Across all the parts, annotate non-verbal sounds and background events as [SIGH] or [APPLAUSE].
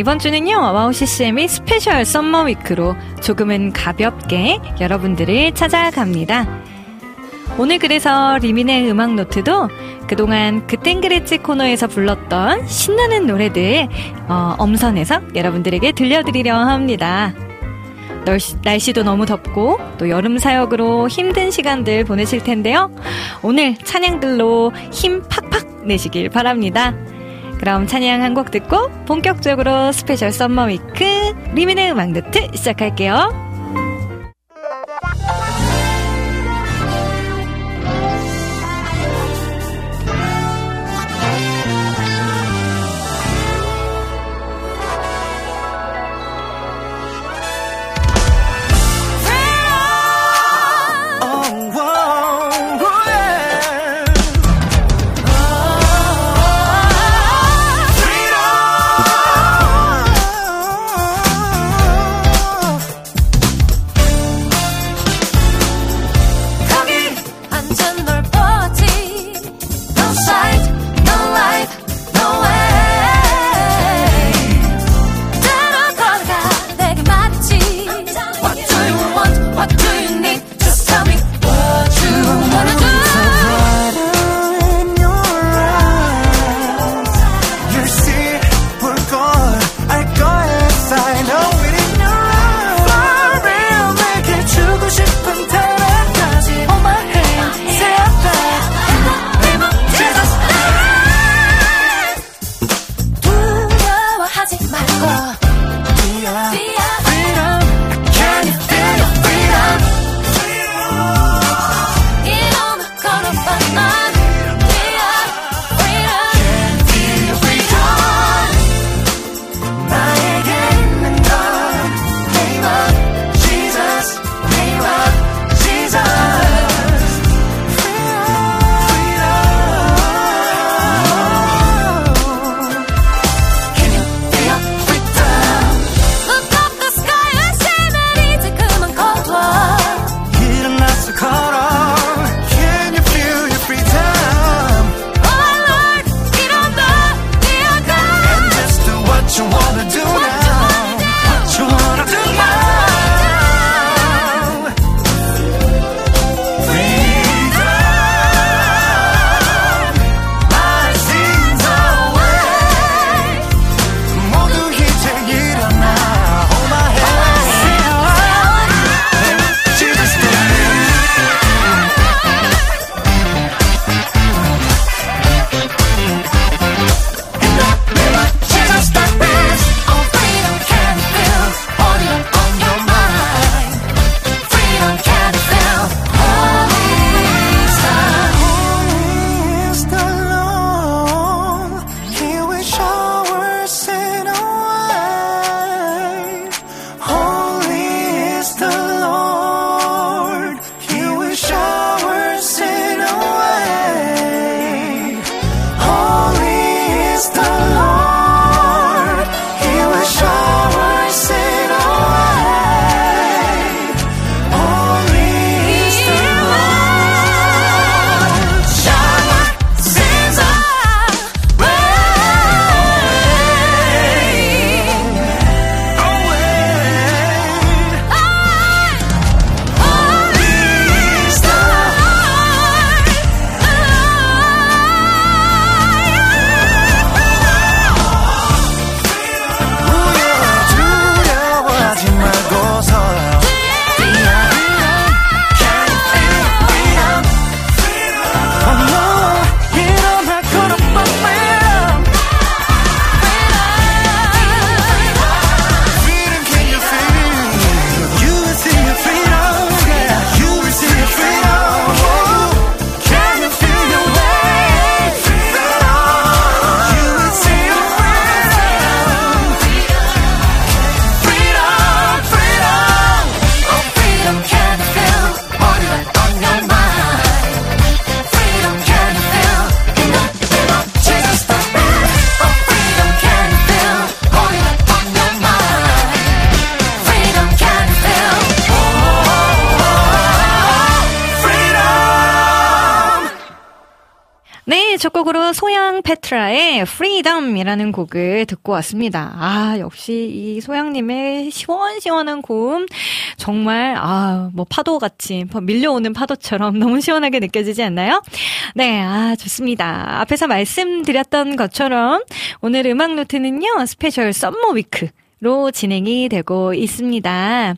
이번 주는요, 와우 CCM이 스페셜 썸머 위크로 조금은 가볍게 여러분들을 찾아갑니다. 오늘 그래서 리민의 음악 노트도 그동안 그땐 그랬지 코너에서 불렀던 신나는 노래들 어, 엄선해서 여러분들에게 들려드리려 합니다. 날씨, 날씨도 너무 덥고 또 여름 사역으로 힘든 시간들 보내실 텐데요. 오늘 찬양들로 힘 팍팍 내시길 바랍니다. 그럼 찬양 한 곡 듣고 본격적으로 스페셜 썸머 위크 리민의 음악 노트 시작할게요. 페트라의 Freedom이라는 곡을 듣고 왔습니다. 아, 역시 이 소향님의 시원시원한 고음. 정말, 아, 뭐 파도같이, 밀려오는 파도처럼 너무 시원하게 느껴지지 않나요? 네, 아, 좋습니다. 앞에서 말씀드렸던 것처럼 오늘 음악 노트는요, special summer week. 로 진행이 되고 있습니다.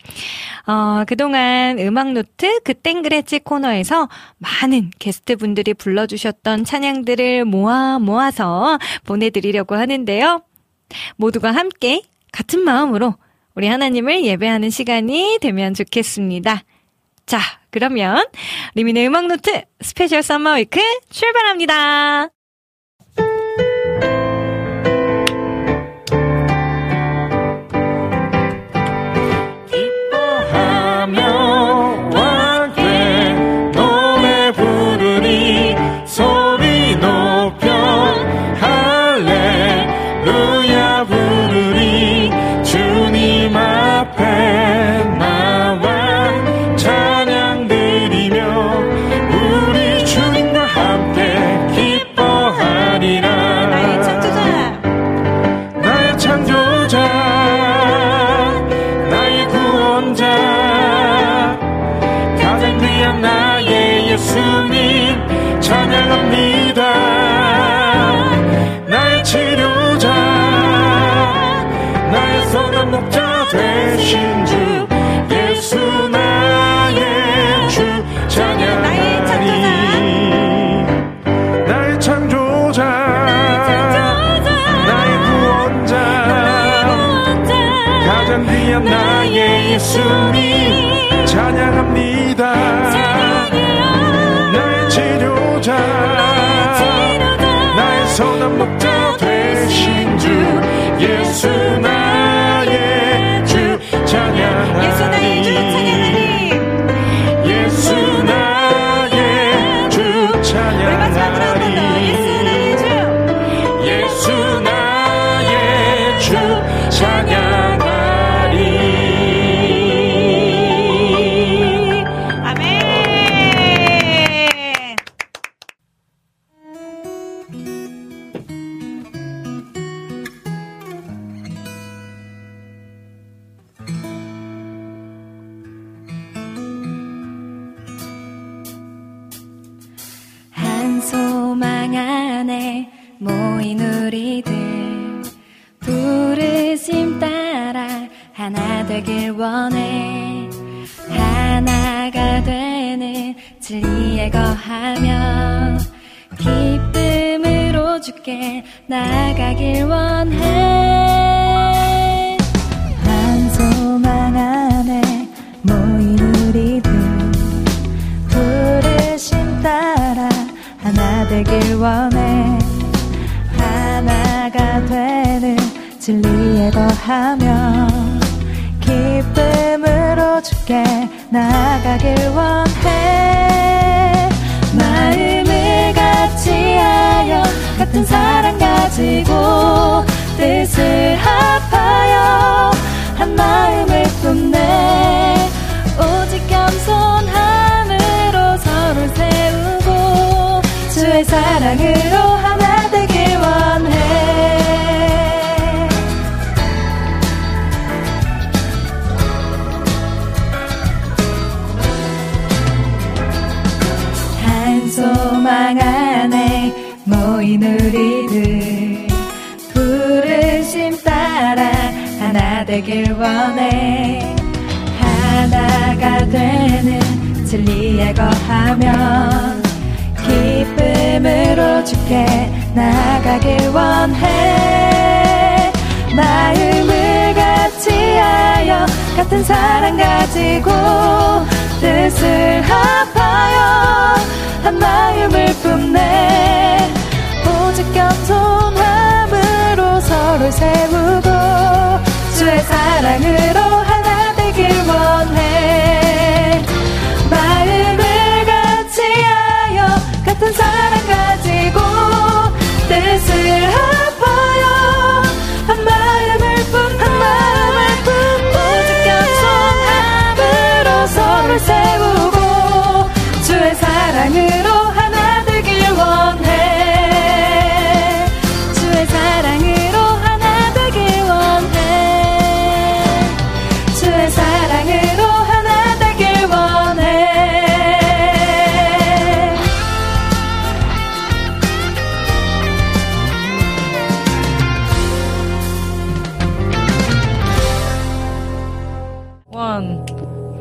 어, 그동안 음악노트 그땐 그랬지 코너에서 많은 게스트분들이 불러주셨던 찬양들을 모아 모아서 보내드리려고 하는데요. 모두가 함께 같은 마음으로 우리 하나님을 예배하는 시간이 되면 좋겠습니다. 자, 그러면 리민의 음악노트 special summer week 출발합니다. 예수님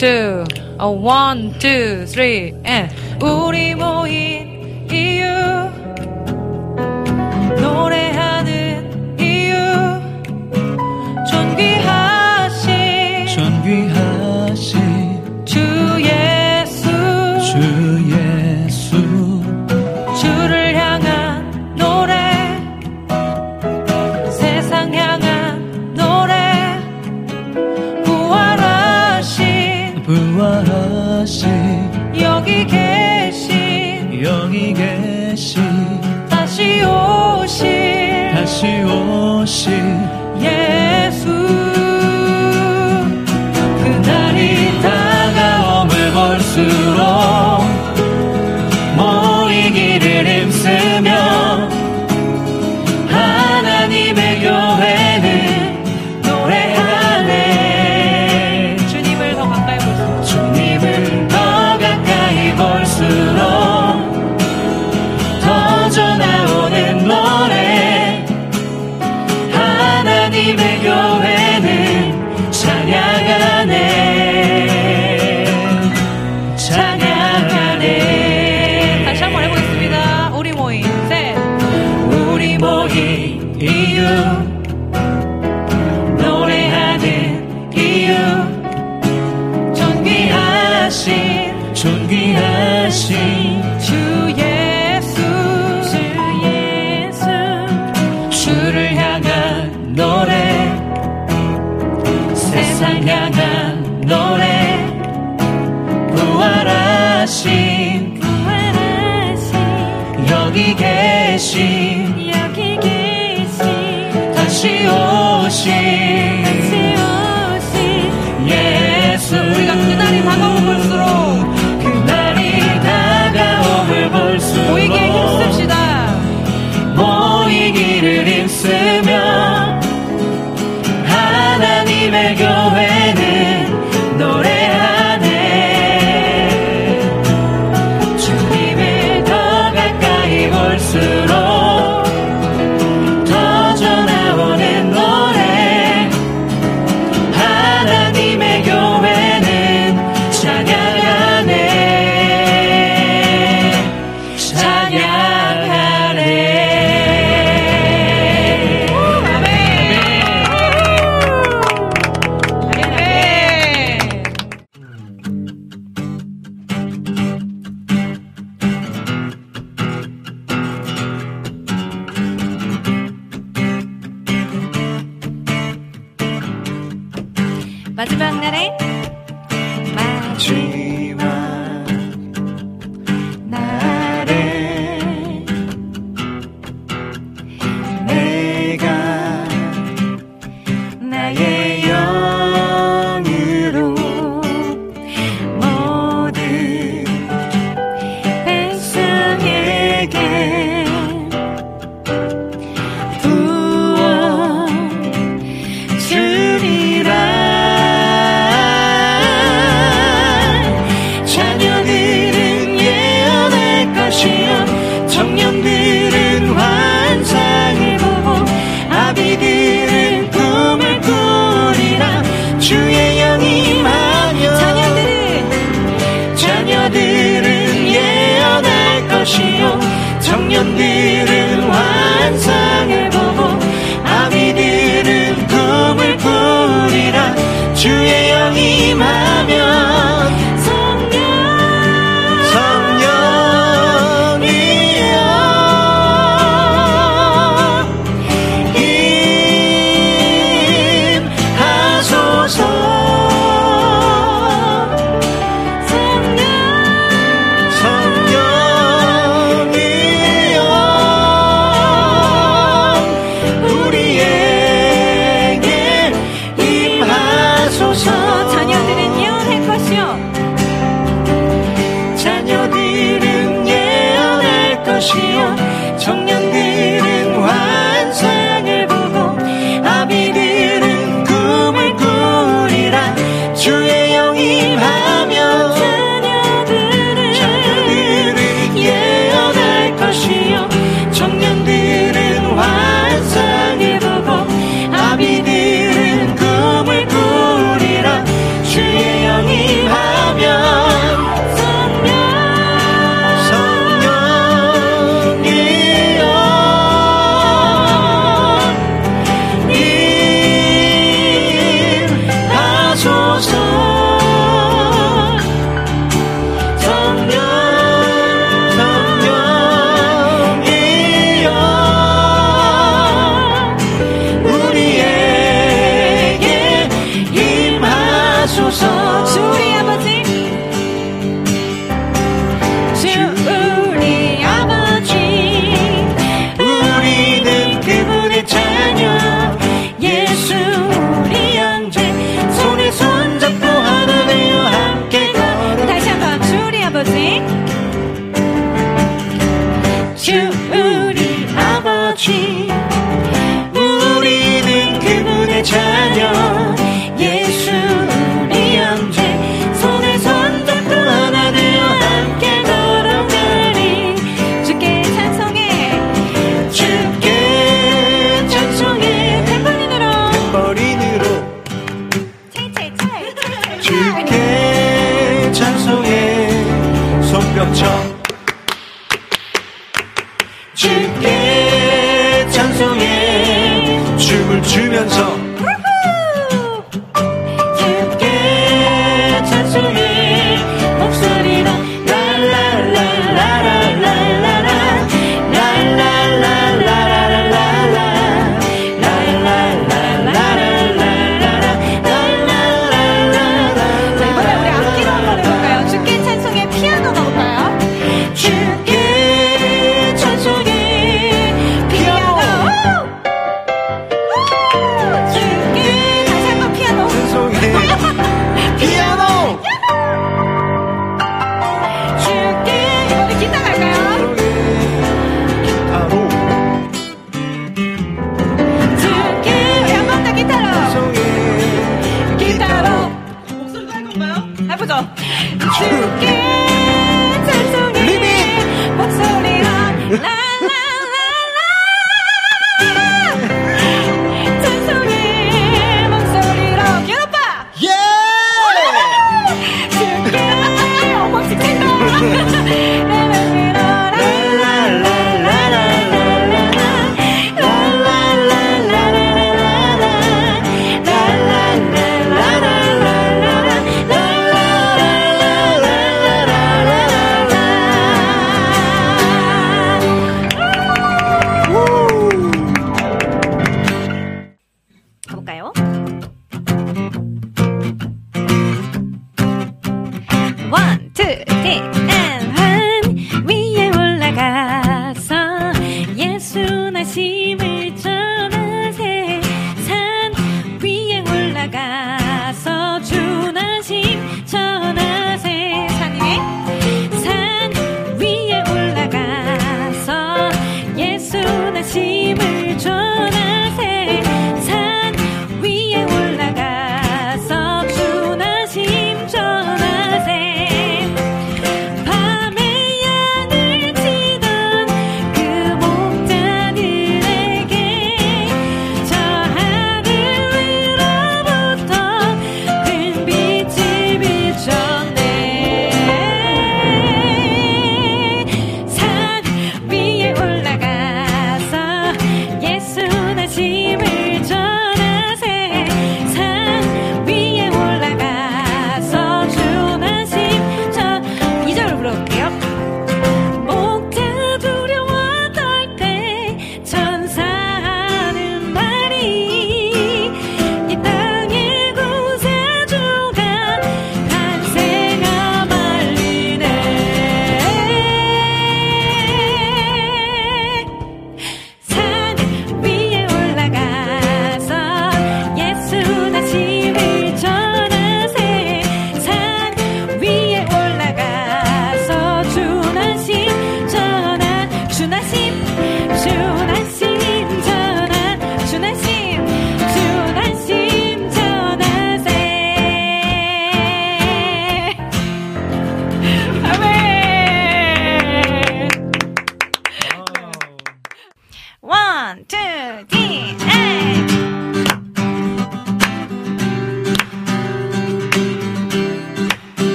two, a one, two, three, and 우리 모인 이유 노래 다시 오신 예.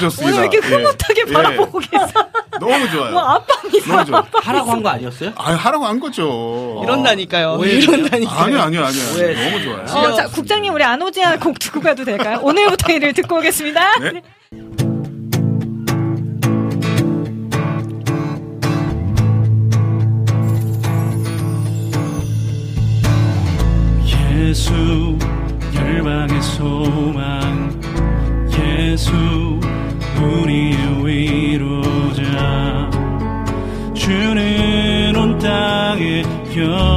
좋습니다. 오늘 이렇게 흐뭇하게 예. 바라보고 계세요. 너무 좋아요. 뭐 아빠입니다. 너무 좋아. 하라고 한 거 아니었어요? 아, 하라고 한 거죠. 이런다니까요. 이런다니까요. 아니, 아니, 아니. 아니. 너무 좋아요. 어, 자, 국장님, 우리 안오지아 곡 듣고 가도 될까요? 오늘부터 일을 듣고 오겠습니다. 네. 예수 열방의 소망 예수 우리의 위로자. 주는 온 땅의 영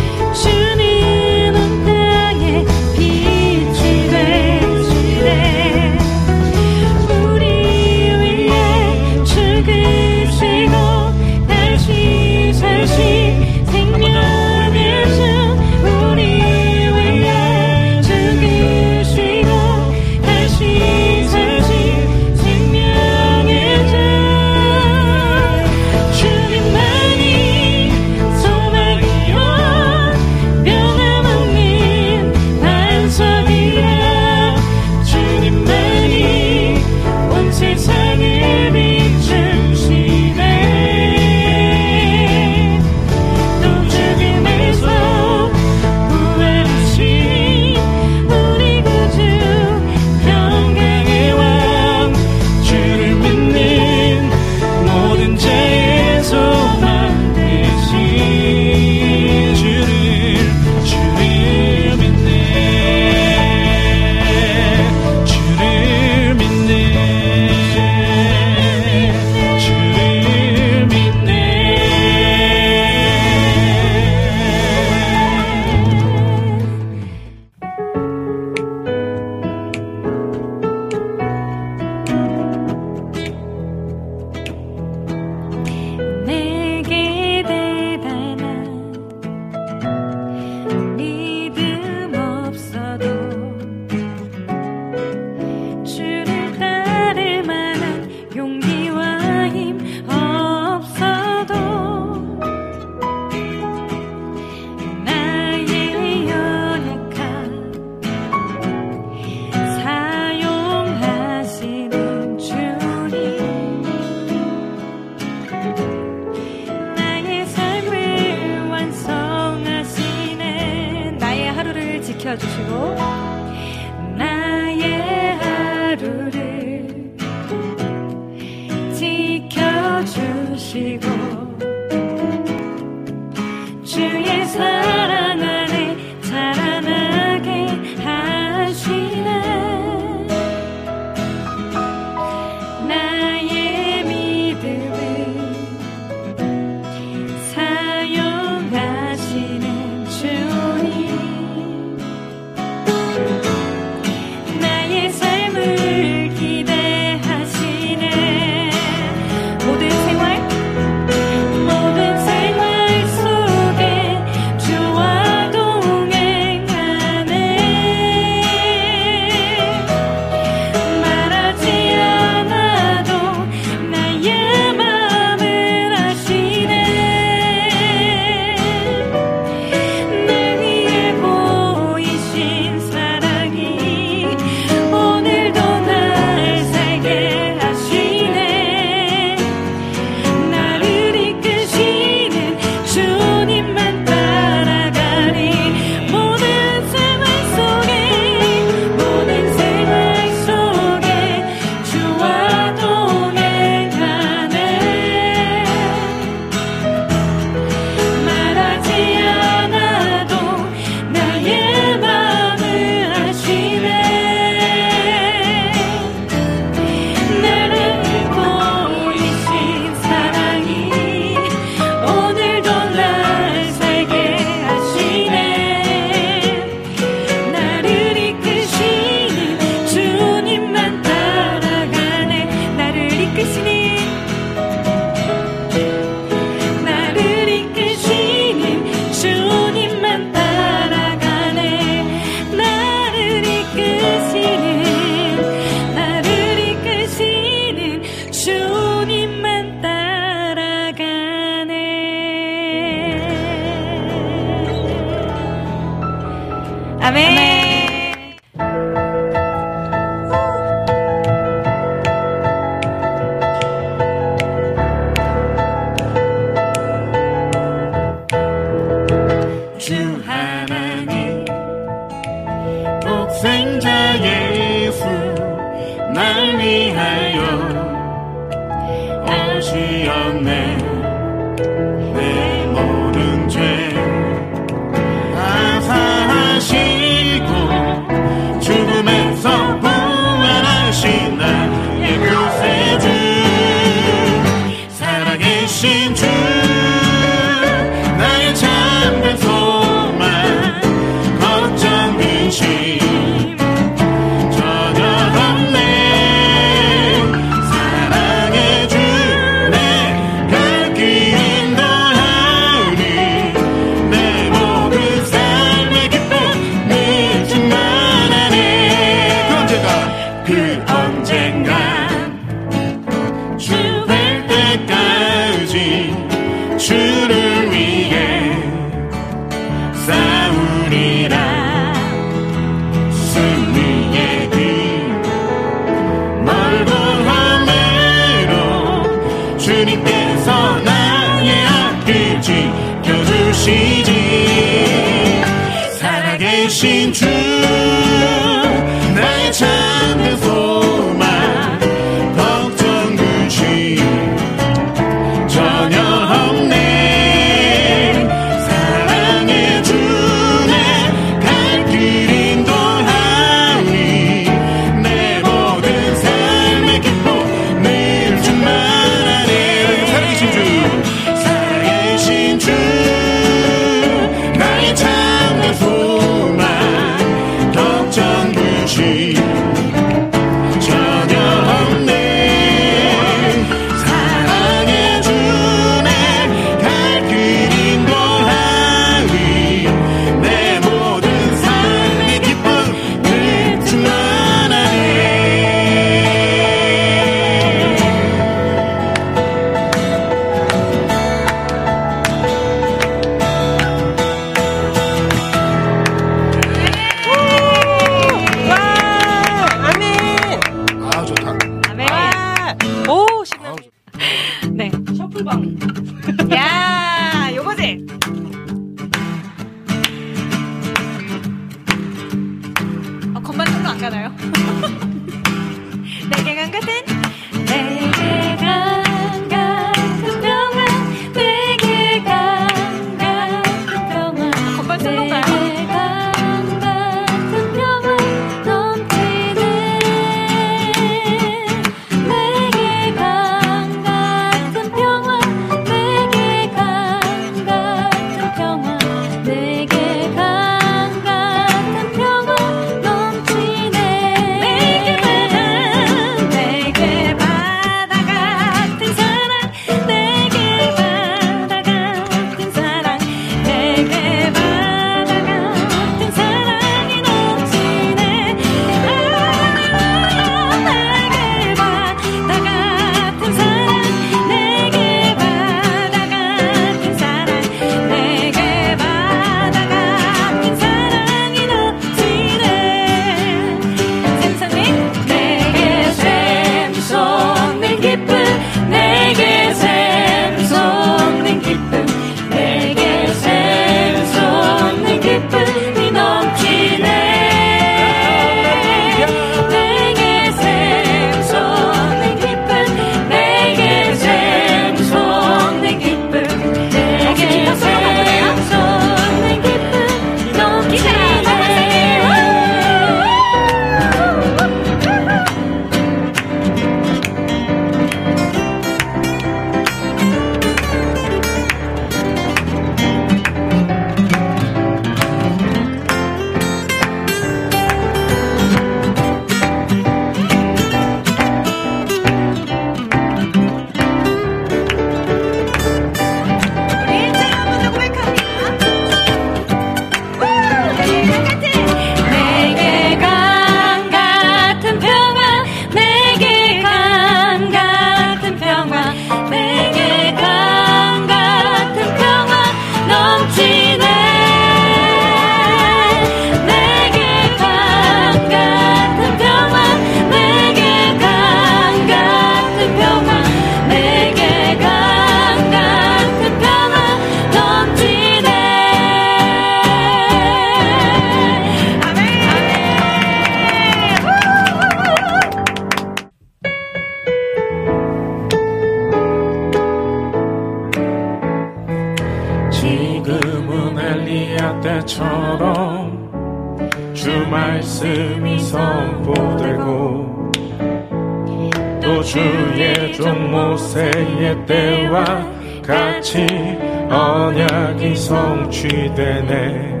성취되네.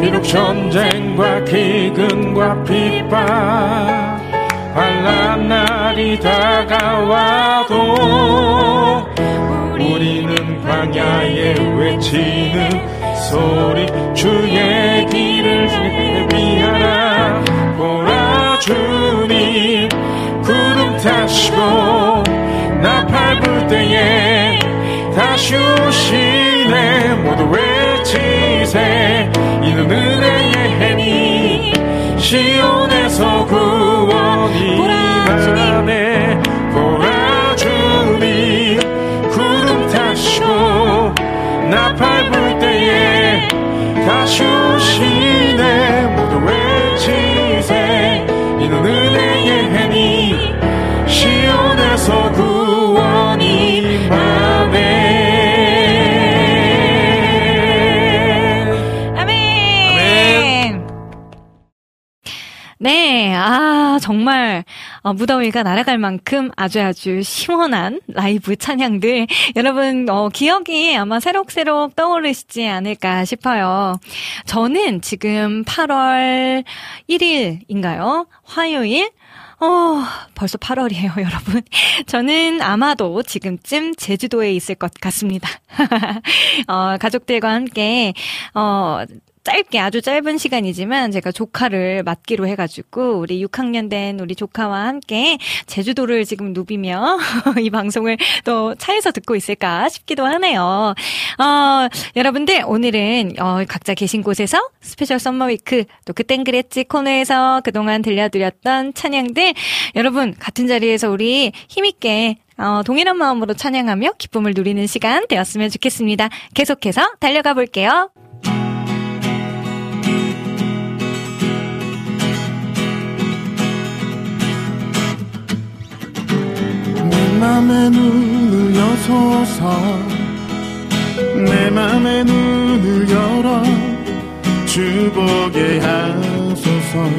비록 전쟁과 기근과 핍박 환란 날이 다가와도 우리는 광야에 외치는 소리 주의 길을 대비하라. 보라 주님 구름 타시고 나팔 불 때에 다시 모두 외치세 이는 은혜의 해니 시온에서 구원이 임하네 보라 주님 구름 타시고 나팔 불 때에 다시 오시네. 모두 외치세. 이는 은혜의 해니 시온에서 구 아, 정말, 어, 무더위가 날아갈 만큼 아주 아주 시원한 라이브 찬양들. 여러분, 어, 기억이 아마 새록새록 떠오르시지 않을까 싶어요. 저는 지금 8월 1일인가요? 화요일? 어, 벌써 8월이에요, [LAUGHS] 여러분. 저는 아마도 지금쯤 제주도에 있을 것 같습니다. [LAUGHS] 어, 가족들과 함께, 어, 짧게 아주 짧은 시간이지만 제가 조카를 맡기로 해가지고 우리 6학년 된 우리 조카와 함께 제주도를 지금 누비며 [LAUGHS] 이 방송을 또 차에서 듣고 있을까 싶기도 하네요. 어, 여러분들 오늘은 어, 각자 계신 곳에서 special summer week 또 그땐 그랬지 코너에서 그동안 들려드렸던 찬양들 여러분 같은 자리에서 우리 힘있게 어, 동일한 마음으로 찬양하며 기쁨을 누리는 시간 되었으면 좋겠습니다. 계속해서 달려가 볼게요. 맘의 눈을 여소서. 내 맘의 눈을 열어 주보게 하소서.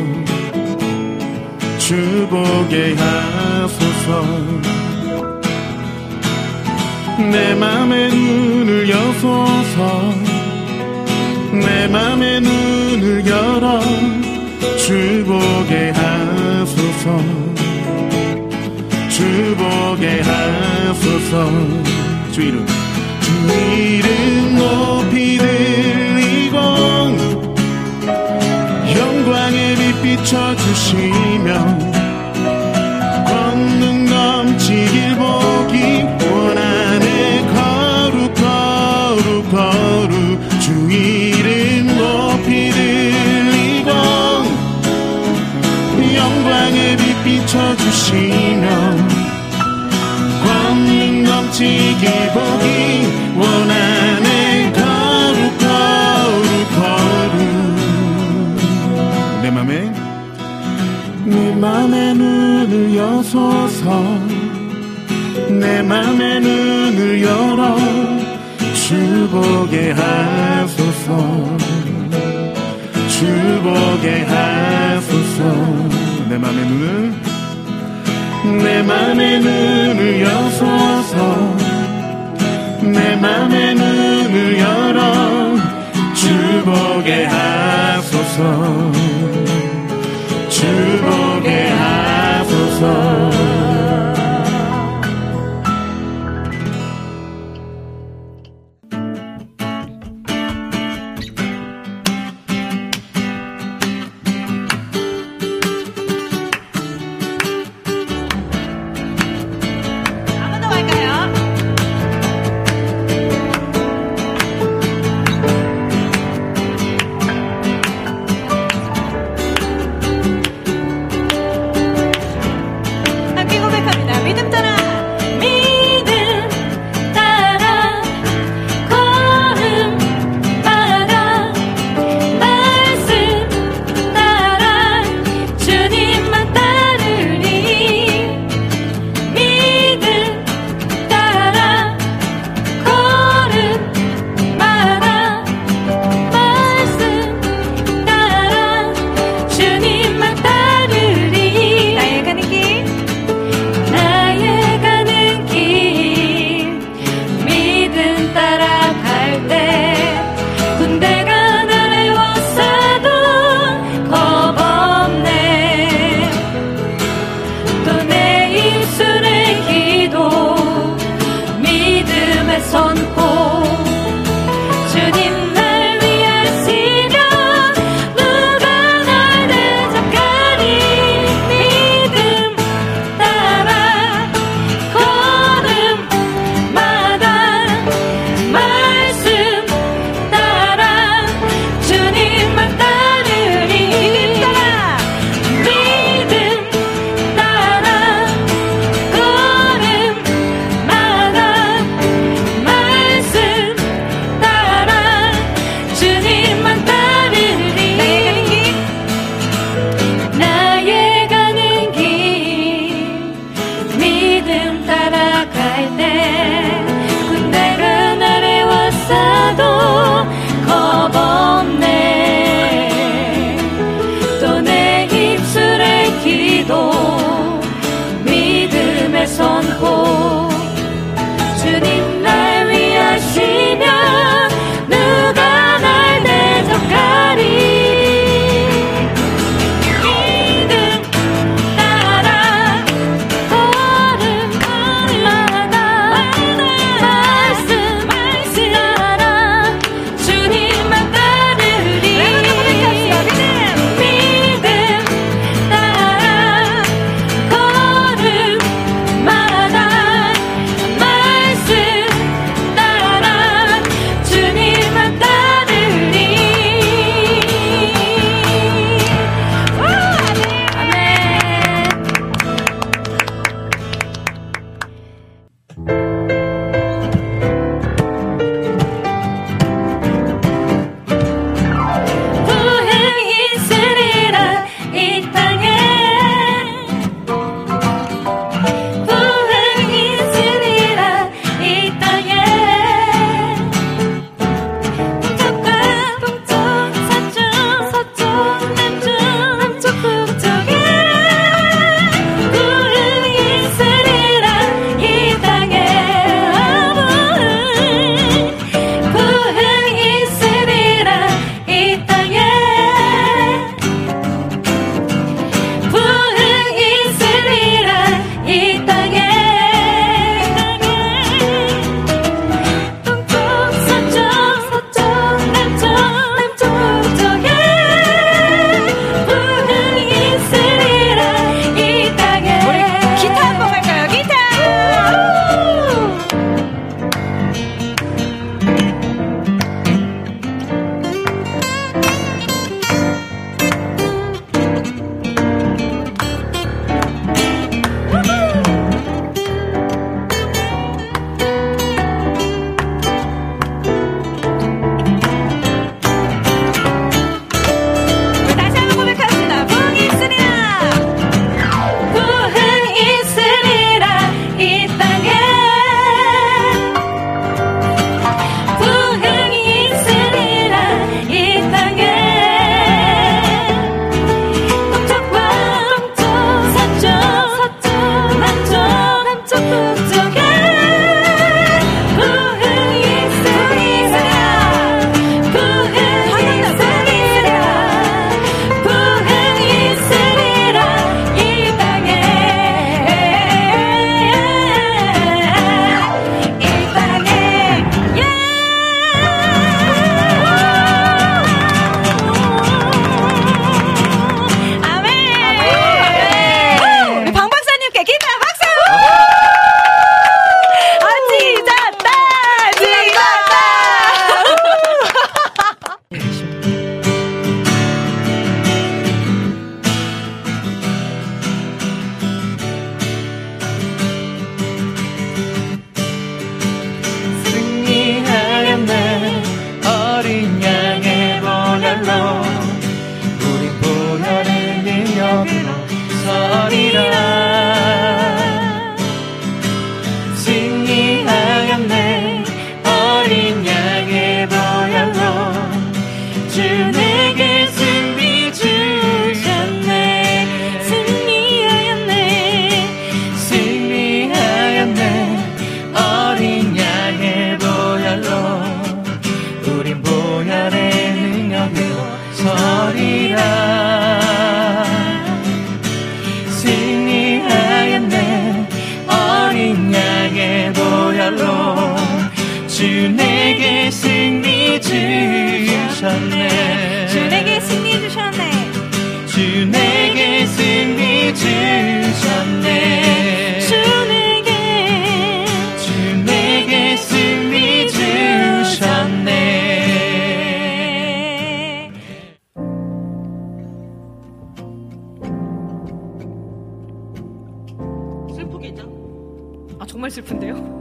주보게 하소서. 내 맘의 눈을 여소서. 내 맘의 눈을 열어 주보게 하소서 주보게 하소서. 주 이름. 주 이름 높이 들리고 영광의 빛 비춰주시며 권능 넘치길 보기 원하네. 거룩 거룩 거룩. 주 이름 높이 들리고 영광의 빛 비춰주시며 넘치게 보기 원하네 거룩 거룩 거룩 내 맘에? 내 맘의 눈을 여소서. 내 맘의 눈을 열어 주보게 하소서. 주보게 하소서. 내 맘의 눈을? 내 맘의 눈을 여소서 내 맘의 눈을 열어 주 보게 하소서. 주 보게 하소서 슬픈데요?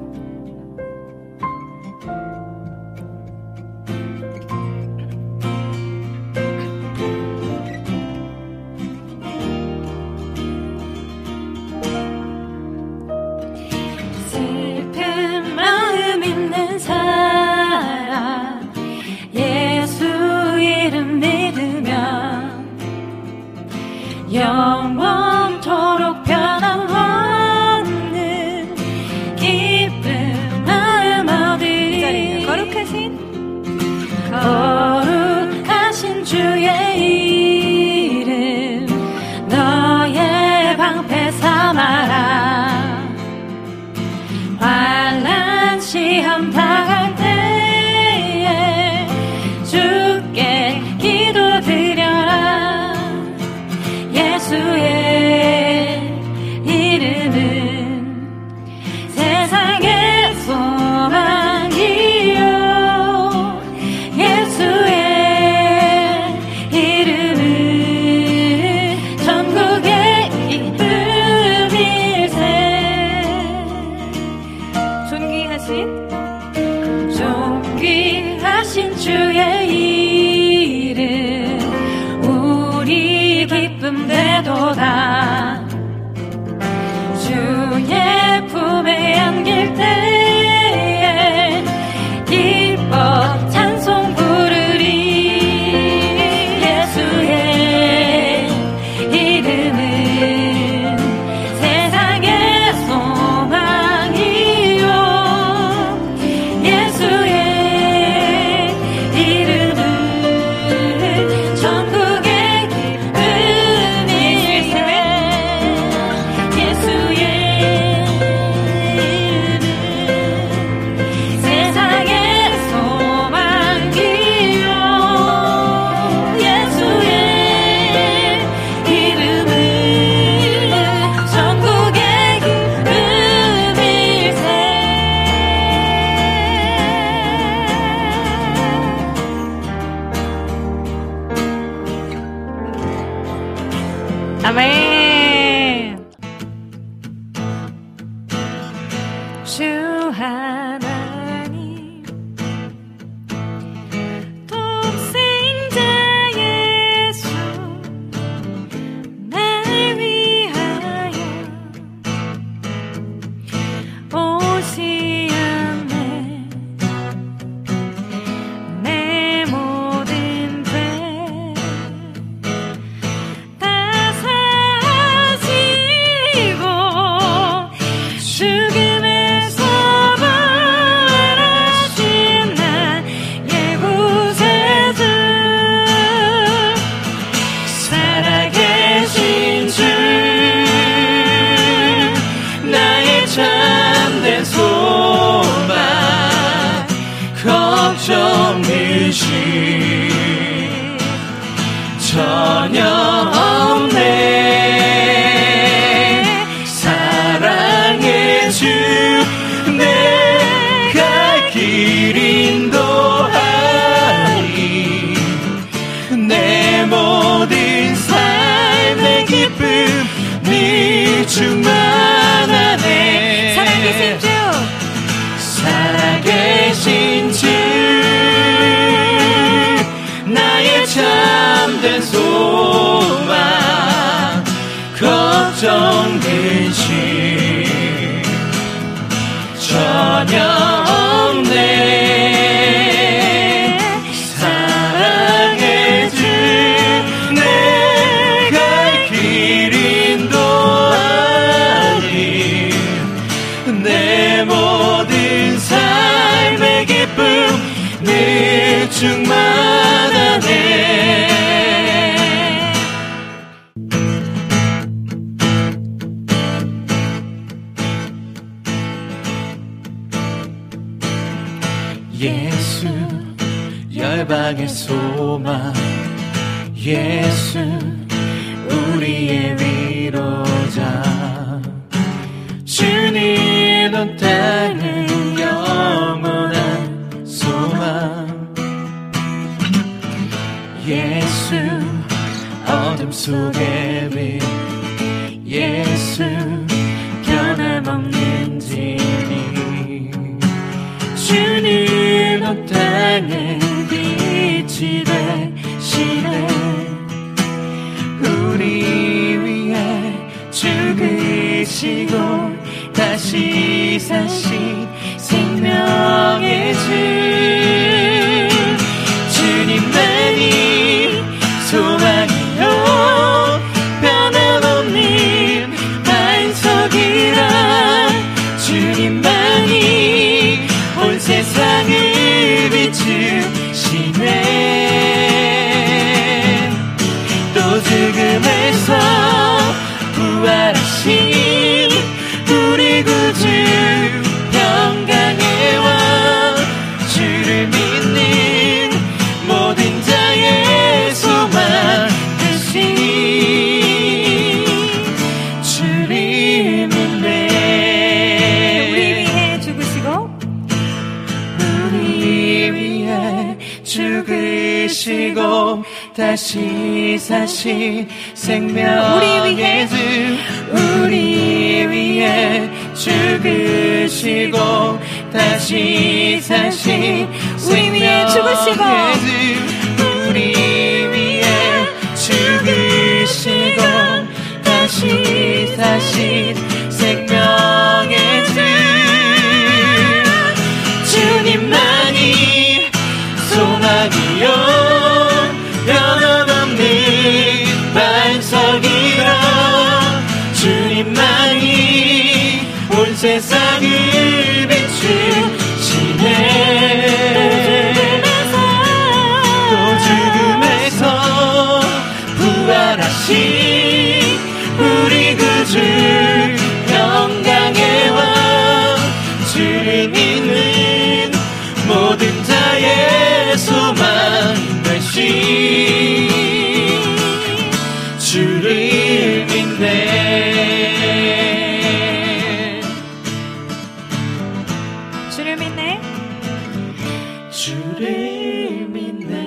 주를 믿네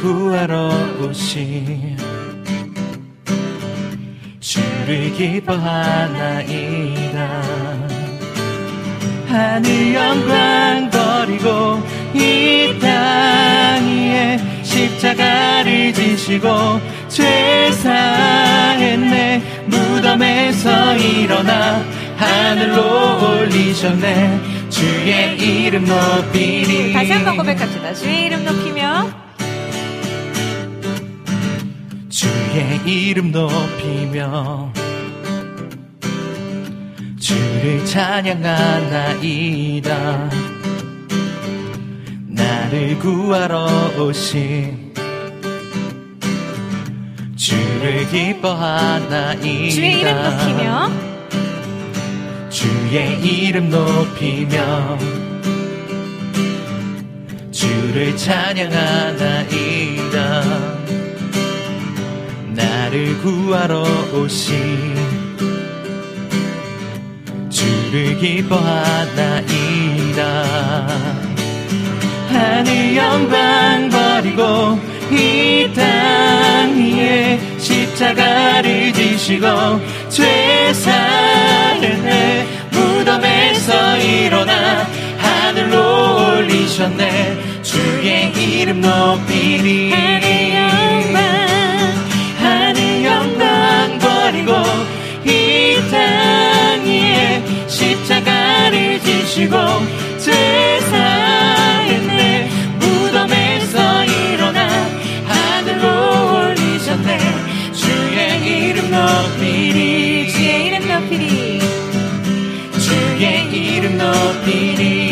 구하러 오신 주를 기뻐하나이다. 하늘 영광 버리고 이 땅 위에 십자가를 지시고 죄사했네 무덤에서 일어나 하늘로 올리셨네. 주의 이름 높이리 다시 한 번 고백합시다. 주의 이름 높이며 주의 이름 높이며 주를 찬양하나이다. 나를 구하러 오신 주를 기뻐하나이다. 주의 이름 높이며 주의 이름 높이며 주를 찬양하나이다 나를 구하러 오신 주를 기뻐하나이다. 하늘 영광 버리고 이 땅 위에 십자가를 지시고 죄 사했네 무덤에서 일어나 하늘로 올리셨네. 주의 이름 높이리 이땅 위에 십자가를 지시고 죄 사했네 무덤에서 일어나 하늘로 올리셨네. 주의 이름 높이리 주의 이름 높이리. 주의 이름 높이리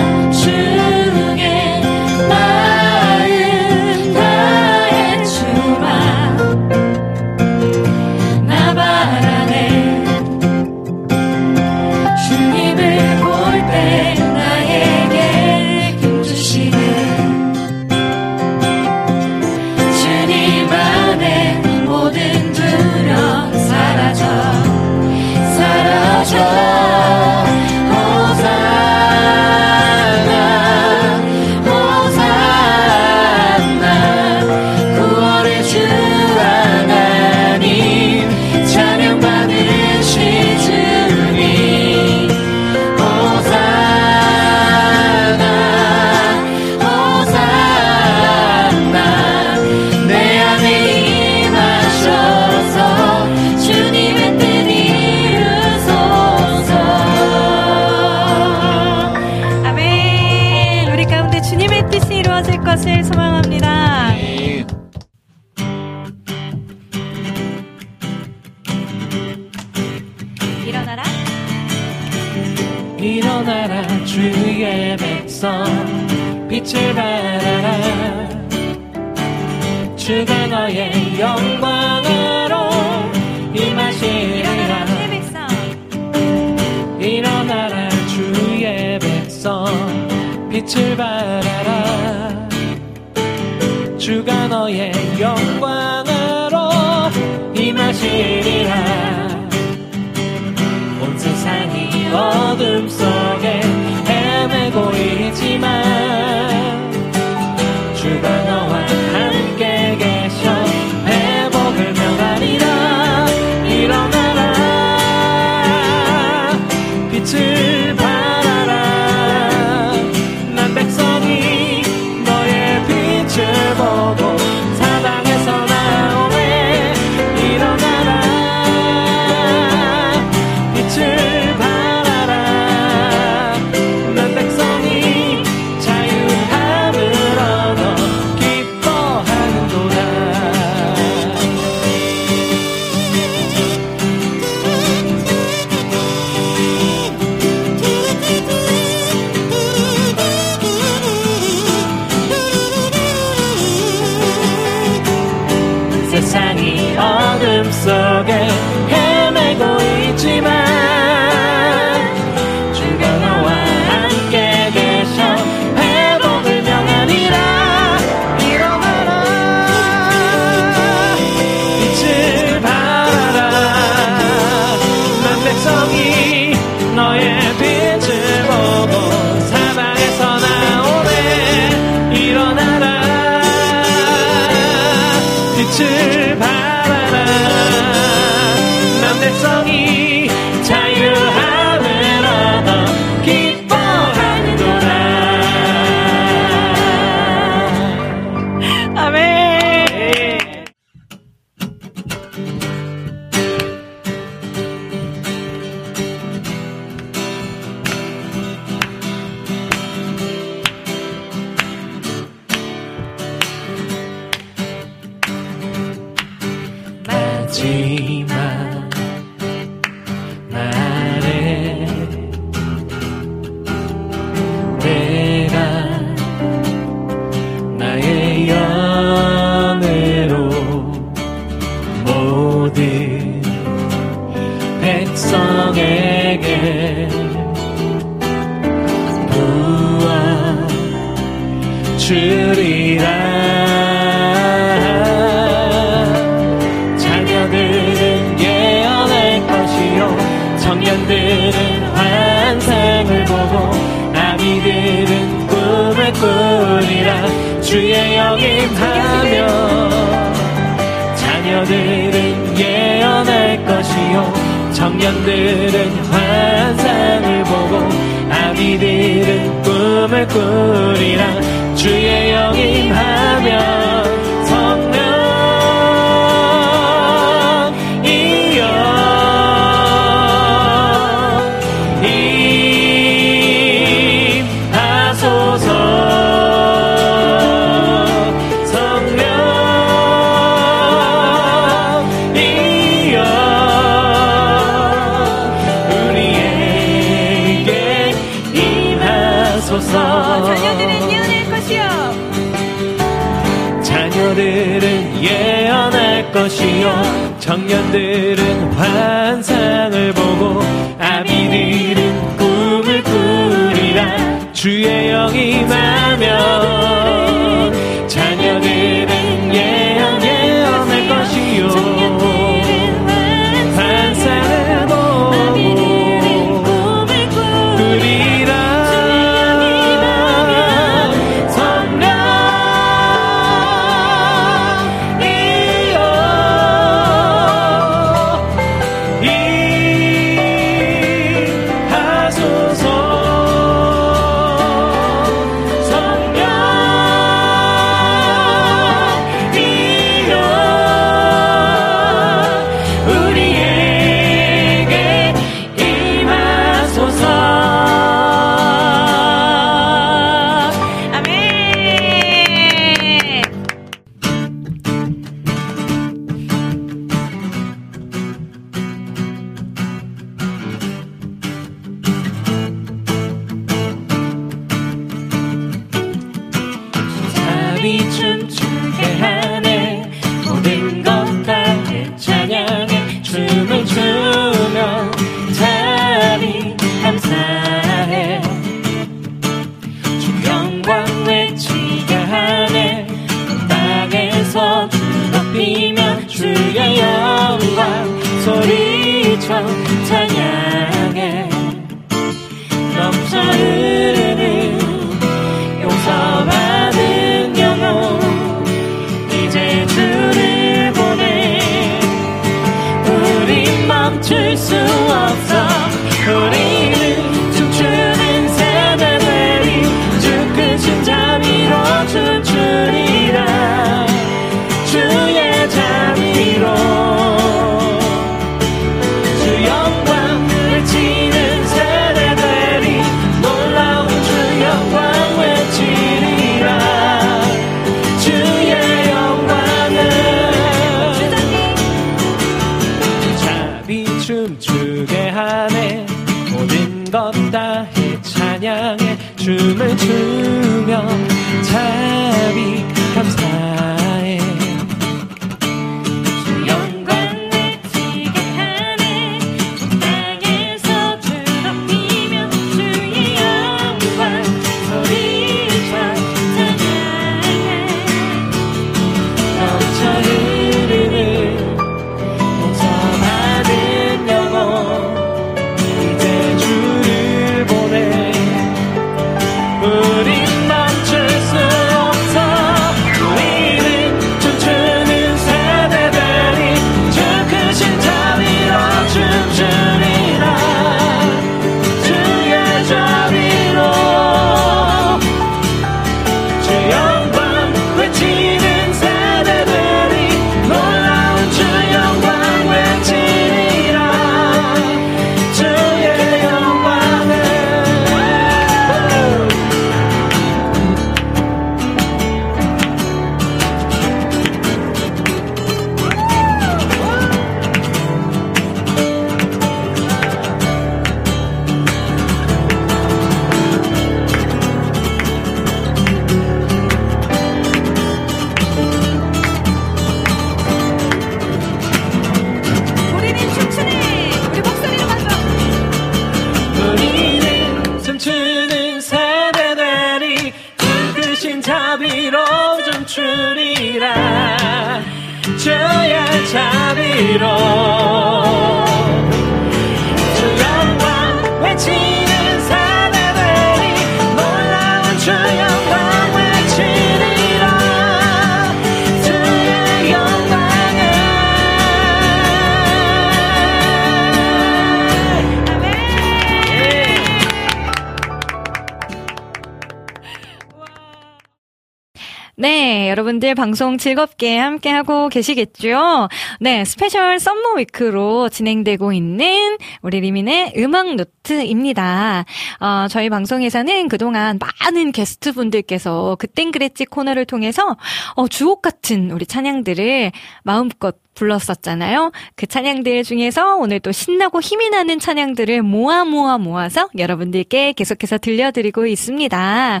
방송 즐겁게 함께 하고 계시겠죠? 네, special summer week로 진행되고 있는 우리 리민의 음악 노트입니다. 어, 저희 방송에서는 그동안 많은 게스트 분들께서 그땐 그랬지 코너를 통해서 어, 주옥 같은 우리 찬양들을 마음껏 불렀었잖아요. 그 찬양들 중에서 오늘 또 신나고 힘이 나는 찬양들을 모아 모아 모아서 여러분들께 계속해서 들려드리고 있습니다.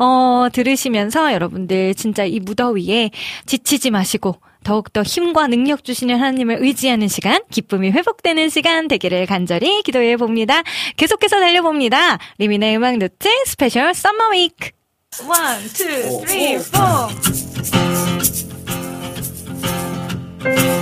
어, 들으시면서 여러분들 진짜 이 무더위에 지치지 마시고 더욱더 힘과 능력 주시는 하나님을 의지하는 시간, 기쁨이 회복되는 시간 되기를 간절히 기도해 봅니다. 계속해서 달려봅니다. 리민의 음악 노트 special summer week. 1, 2, 3, 4.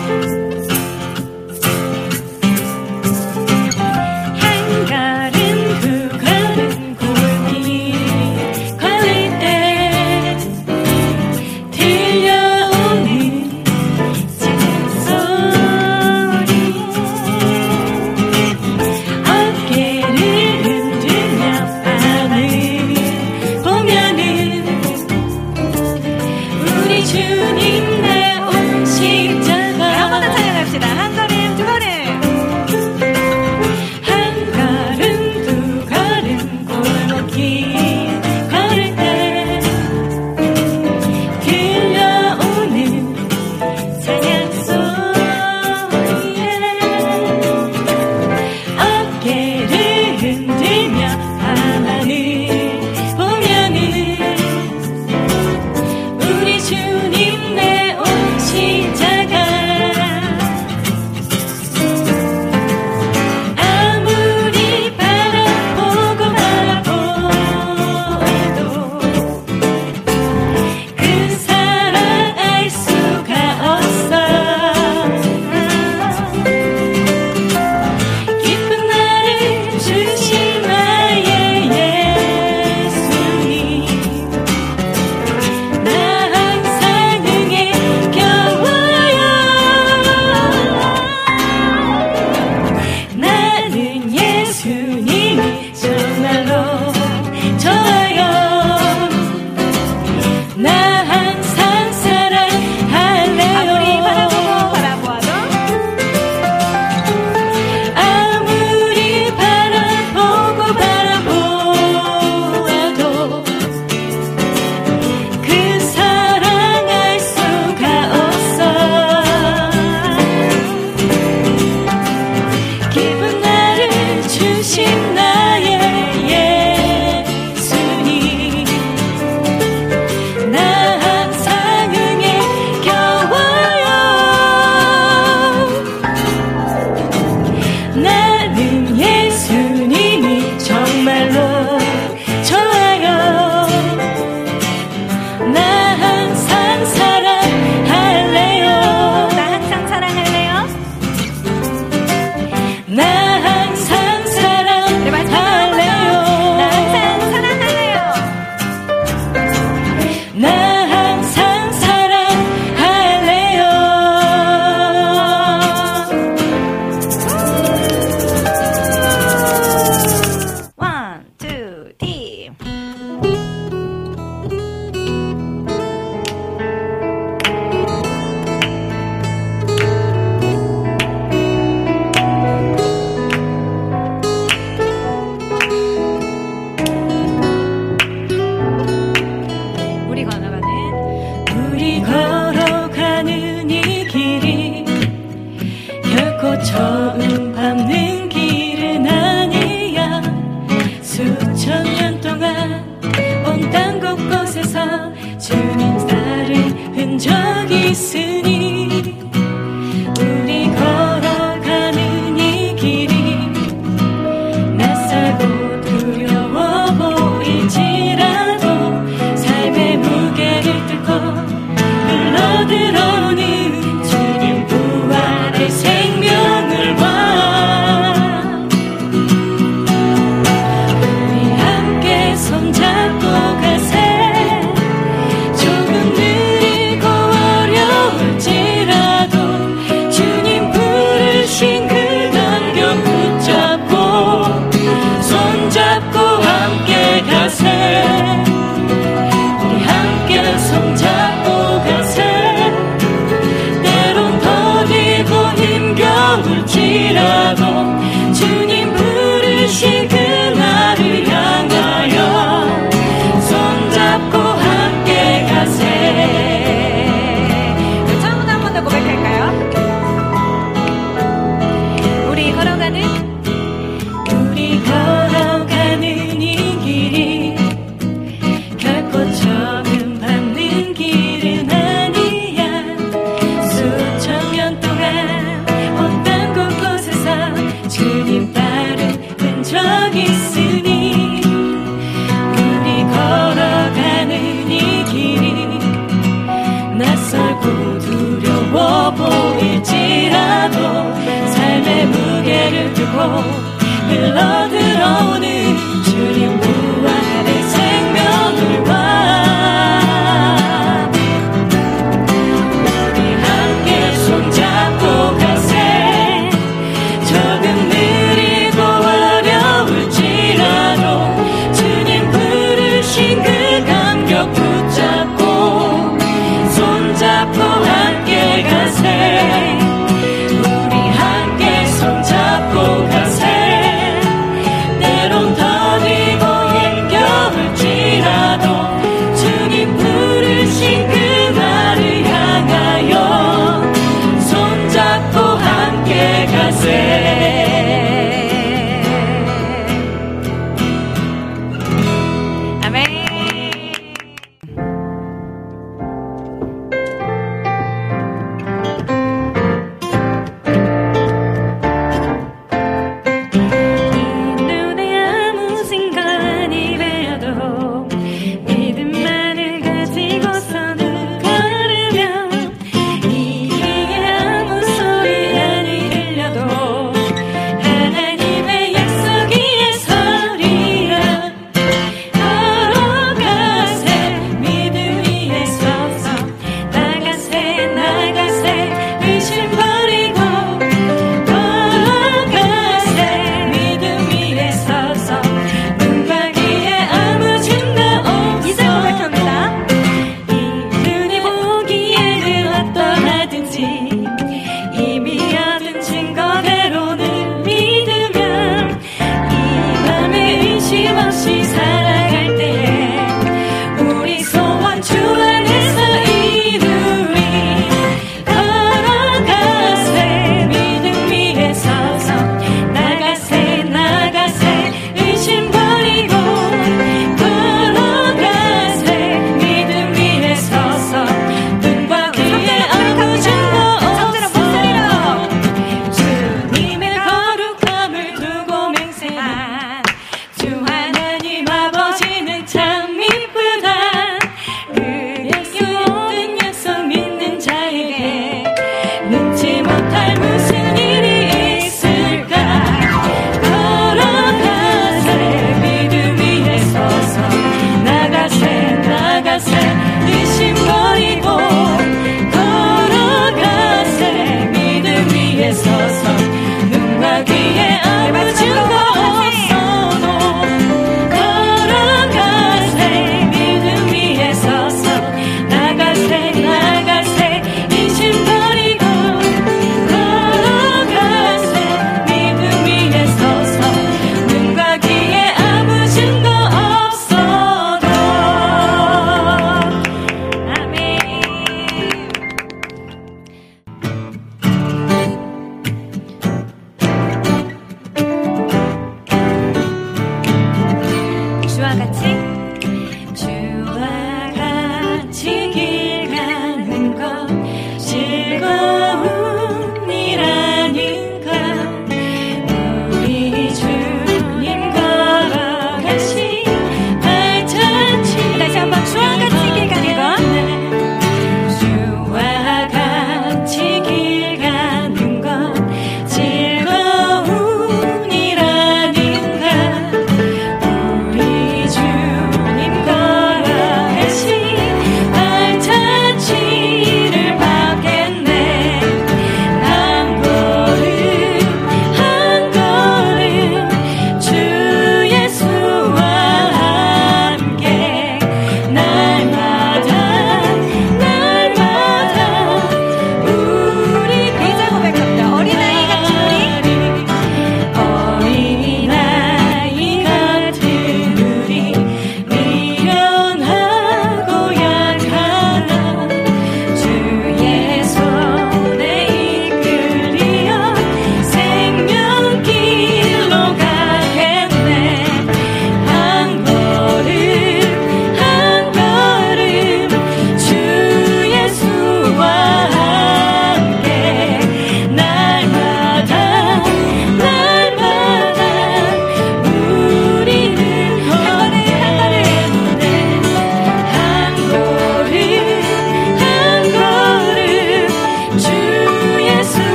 있으니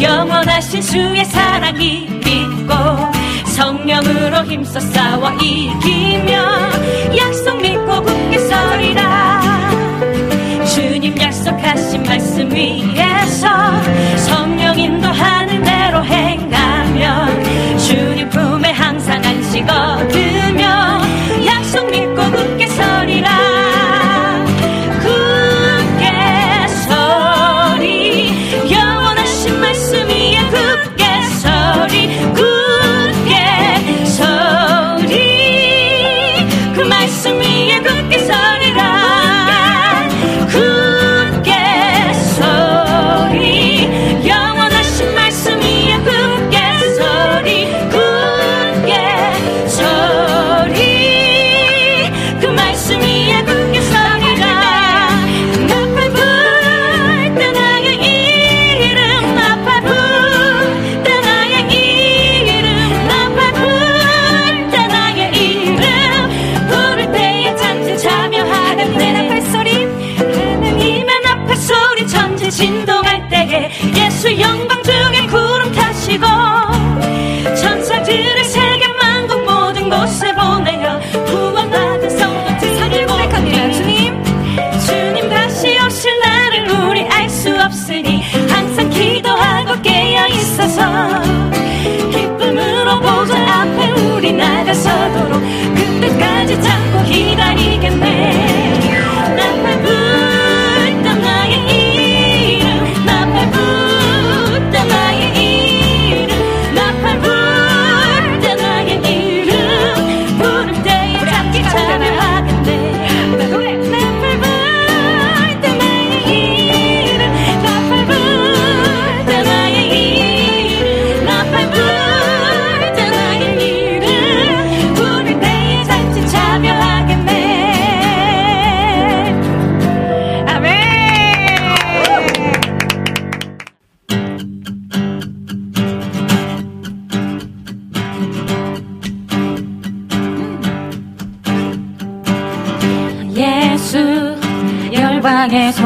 영원하신 주의 사랑이 믿고 성령으로 힘써 싸워 이기며 약속 믿고 굳게 서리라. 주님 약속하신 말씀 위에서 성령 인도하는 대로 행하면 주님 품에 항상 안식 얻으 es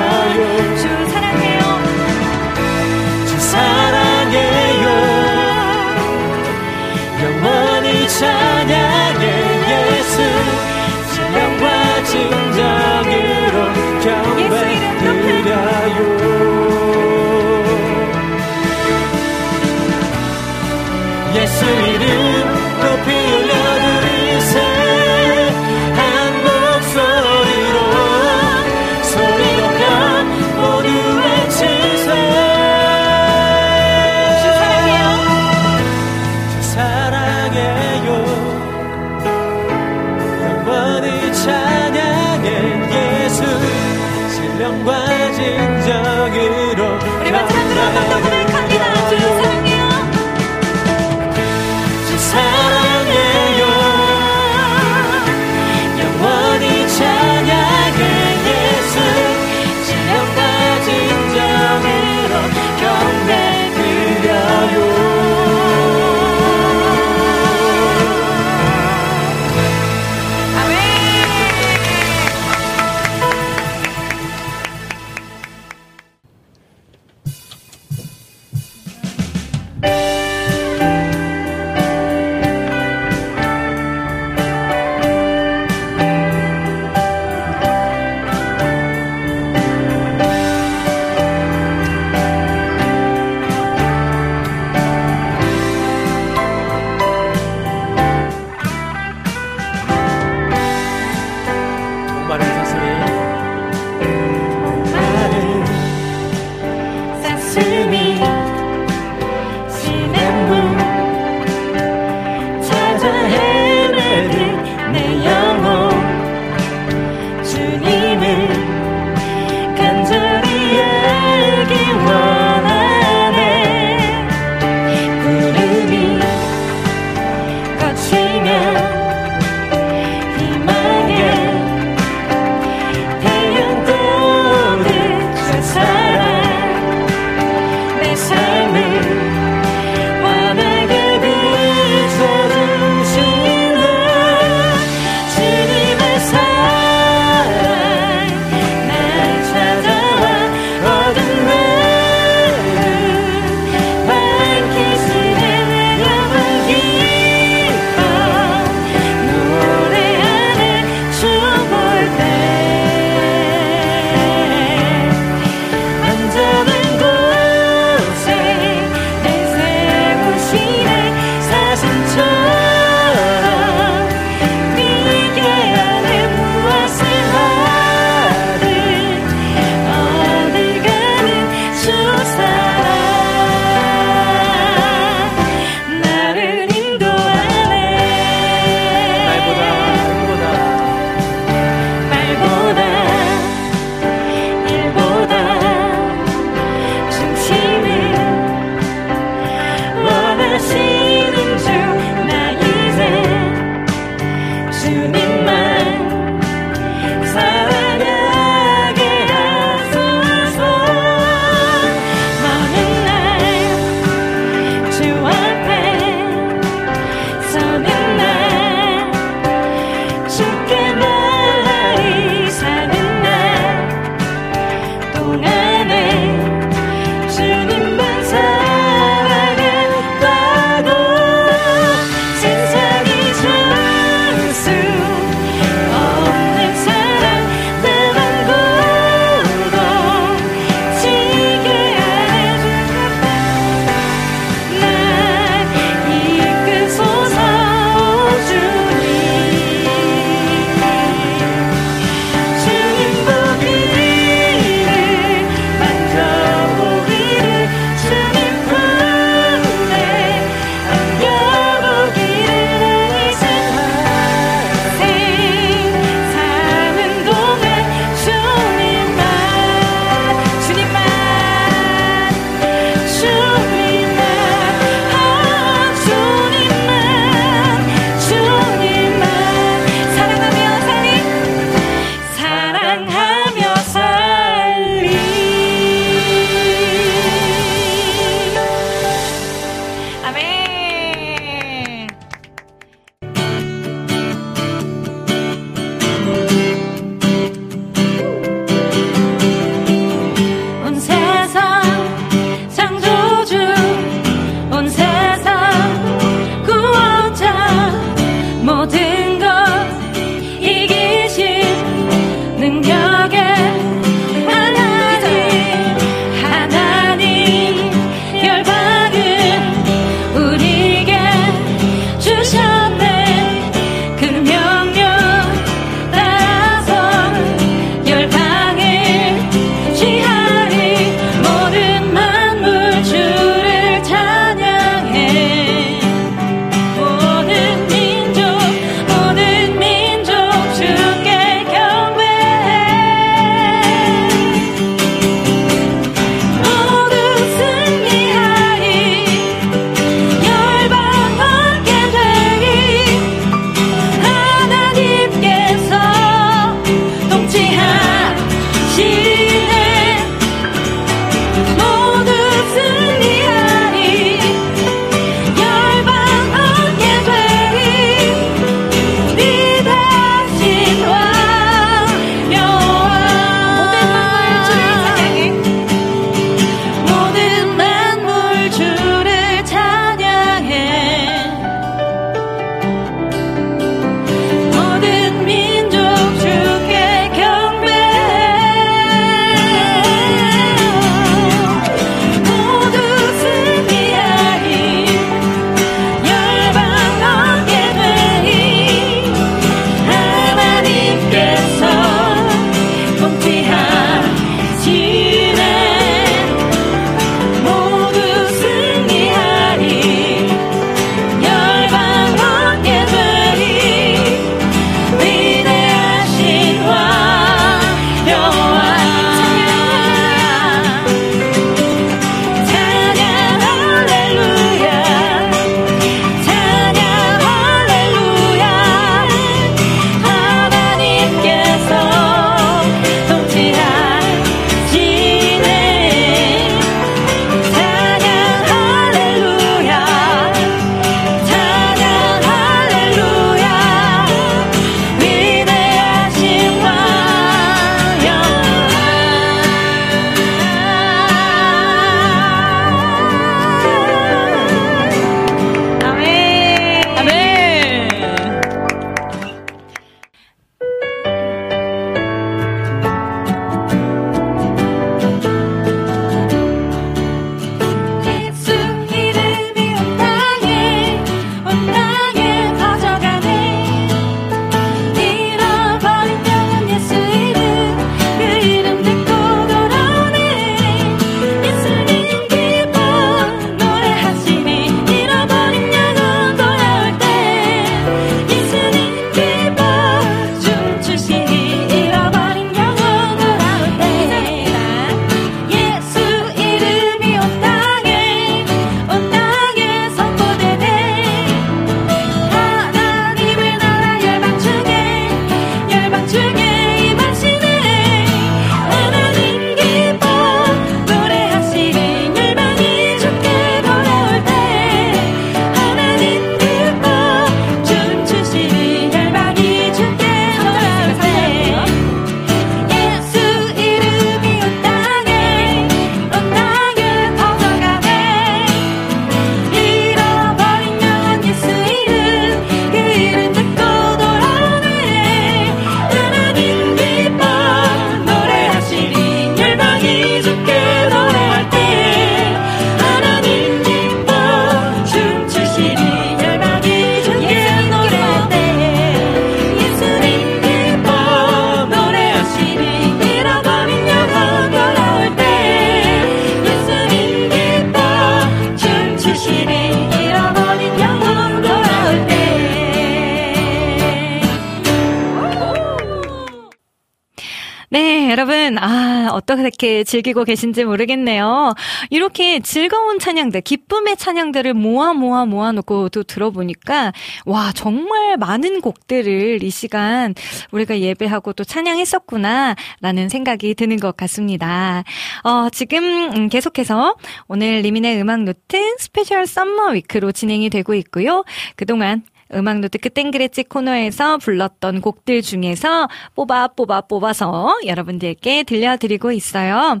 즐기고 계신지 모르겠네요. 이렇게 즐거운 찬양들, 기쁨의 찬양들을 모아 모아 모아놓고 또 들어보니까, 와, 정말 많은 곡들을 이 시간 우리가 예배하고 또 찬양했었구나, 라는 생각이 드는 것 같습니다. 어, 지금 음, 계속해서 오늘 리민의 음악 노트 special summer week로 진행이 되고 있고요. 그동안 음악노트 그땐그랬지 코너에서 불렀던 곡들 중에서 뽑아 뽑아 뽑아서 여러분들께 들려드리고 있어요.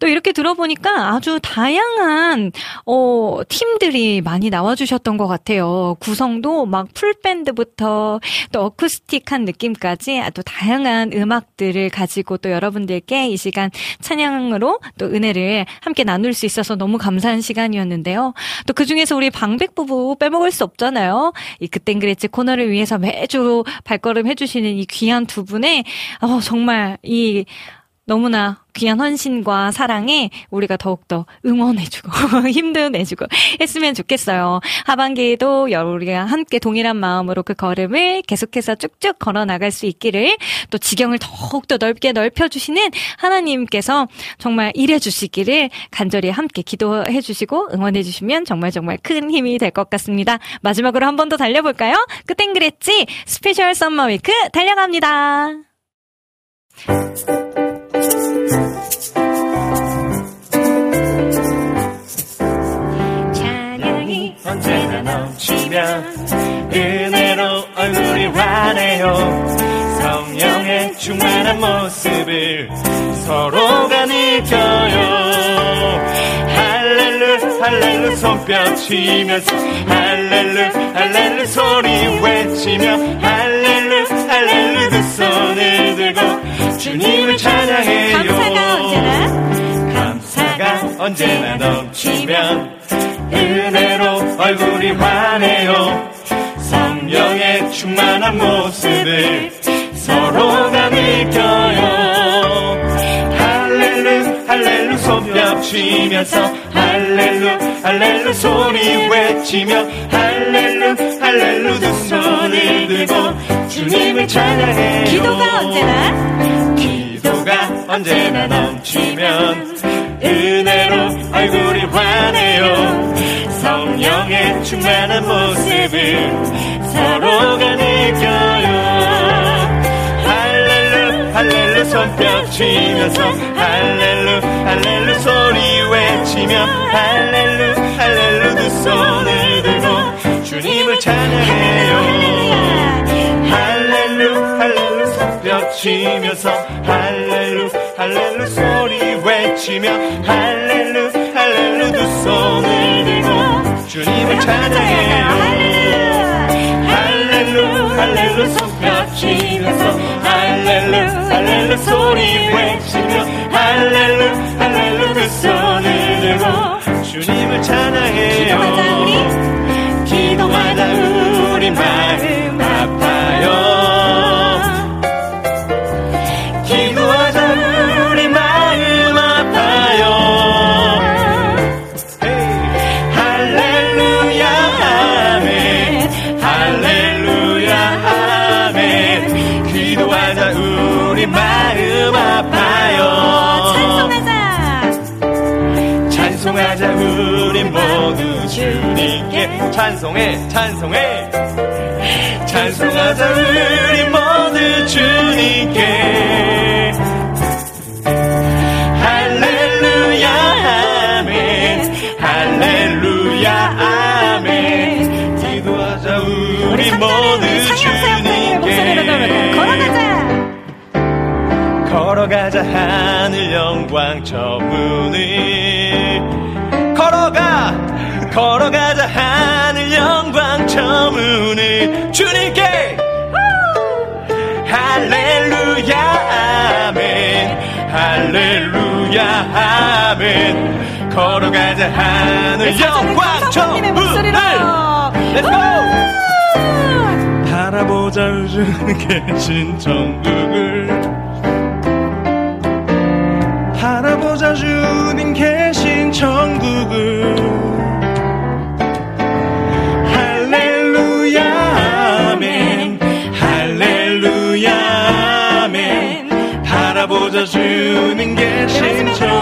또 이렇게 들어보니까 아주 다양한 어 팀들이 많이 나와주셨던 것 같아요. 구성도 막 풀밴드부터 또 어쿠스틱한 느낌까지 아주 다양한 음악들을 가지고 또 여러분들께 이 시간 찬양으로 또 은혜를 함께 나눌 수 있어서 너무 감사한 시간이었는데요. 또 그 중에서 우리 방백 부부 빼먹을 수 없잖아요. 이 그땐 그랬지. 코너를 위해서 매주 발걸음 해주시는 이 귀한 두 분의 어, 정말 이 너무나 귀한 헌신과 사랑에 우리가 더욱더 응원해주고 [LAUGHS] 힘도 내주고 했으면 좋겠어요. 하반기에도 우리가 함께 동일한 마음으로 그 걸음을 계속해서 쭉쭉 걸어 나갈 수 있기를 또 지경을 더욱더 넓게 넓혀주시는 하나님께서 정말 일해주시기를 간절히 함께 기도해주시고 응원해주시면 정말 정말 큰 힘이 될 것 같습니다. 마지막으로 한 번 더 달려볼까요? 그땐 그랬지 special summer week 달려갑니다. 찬양이 언제나 넘치면 은혜로 얼굴이 환해요. 성령의 충만한 모습을 서로가 느껴요. 할렐루 할렐루 손뼉 치면서 할렐루 할렐루 소리 외치며 할렐루 할렐루 두 손을 주님을 찬양해요. 감사가 언제나? 감사가 언제나 넘치면 은혜로 얼굴이 환해요. 성령의 충만한 모습을 서로가 느껴요. 할렐루 할렐루 손뼉 치면서 할렐루 할렐루 소리 외치며 할렐루 할렐루 두 손을 들고 주님을 찬양해요. 기도가 언제나? 기도가 언제나 넘치면 은혜로 얼굴이 환해요. 성령의 충만한 모습을 서로가 느껴 할렐루 손뼉 치면서 할렐루 할렐루 소리 외치며 할렐루 할렐루 두 손을 들고 주님을 찬양해요. 할렐루 할렐루 손뼉 치면서 할렐루 할렐루 소리 외치며 할렐루 할렐루 두 손을 들고 주님을 찬양해요 할렐루 할렐루 손뼉 치면서 할렐루 할렐루 소리 외치며 할렐루 할렐루 두 손을 들고 주님을 찬양해요. 기도하자 우리 찬송해 찬송해. 찬송하자 우리 모두 주님께. 할렐루야 아멘. 할렐루야 아멘. 기도하자 우리 모두 주님께. 걸어가자. 걸어가자 하늘 영광 저 문을 걸어가자 하늘 영광 저 문을 주님께. 할렐루야 아멘. 할렐루야 아멘. 걸어가자 하늘 영광 저 문을 네, Let's 바라보자 우주 계신 천국을. 바라보자 주님 계신 천국을. 着主，宁愿心中。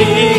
Martin.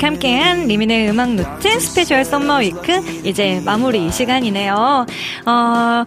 함께한 리민의 음악 노트 special summer week 이제 마무리 시간이네요. 어,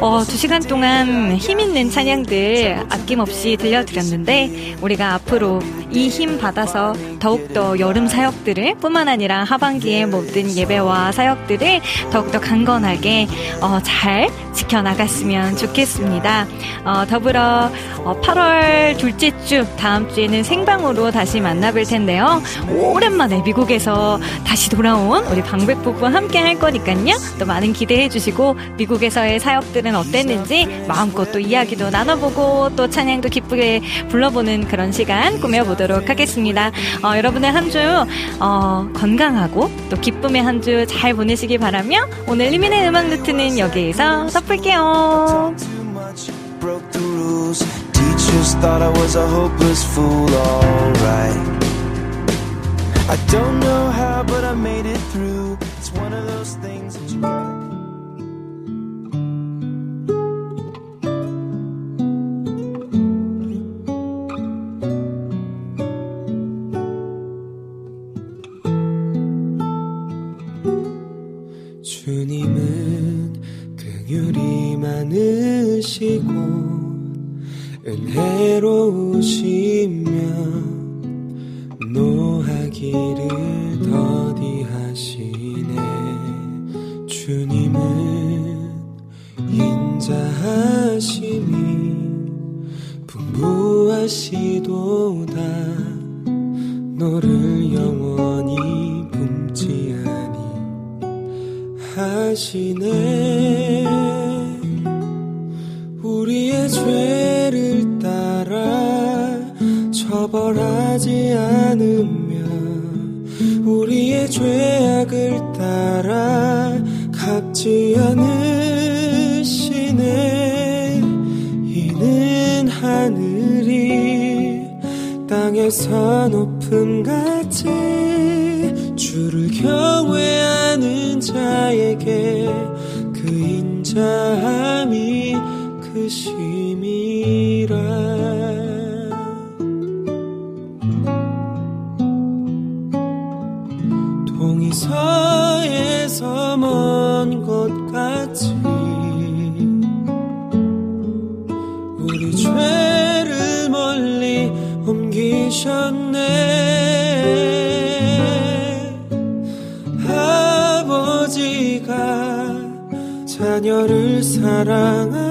어, 두 시간 동안 힘 있는 찬양들 아낌없이 들려드렸는데 우리가 앞으로 이 힘 받아서 더욱더 여름 사역들을 뿐만 아니라 하반기의 모든 예배와 사역들을 더욱더 강건하게 어, 잘 지켜나갔으면 좋겠습니다. 어, 더불어 어, 8월 둘째 주 다음 주에는 생방으로 다시 만나뵐 텐데요. 오랜만에 미국에서 다시 돌아 온 우리 방백 부부와 함께 할 거니까요. 또 많은 기대해 주시고 미국에서의 사역들은 어땠는지 마음껏 또 이야기도 나눠보고 또 찬양도 기쁘게 불러보는 그런 시간 꾸며보도록 하겠습니다. 어, 여러분의 한주 어, 건강하고 또 기쁨의 한 주 잘 보내시기 바라며 오늘 리민의 음악 노트는 여기에서 덮을게요. Teachers thought I was a hopeless fool, alright. I don't know how, but I made it through. It's one of those things that you 많으시고 은혜로우시며 노하기를 더디하시네? 주님은 인자하심이 풍부하시도다. 너를 영원히 굶지 아니 하시네. 우리의 죄를 따라 처벌하지 않으며 우리의 죄악을 따라 갚지 않으시네. 이는 하늘이 땅에서 높음 같이 주를 경외하는 자에게 그 인자함이 크심이라 옮기셨네. 아버지가 자녀를 사랑함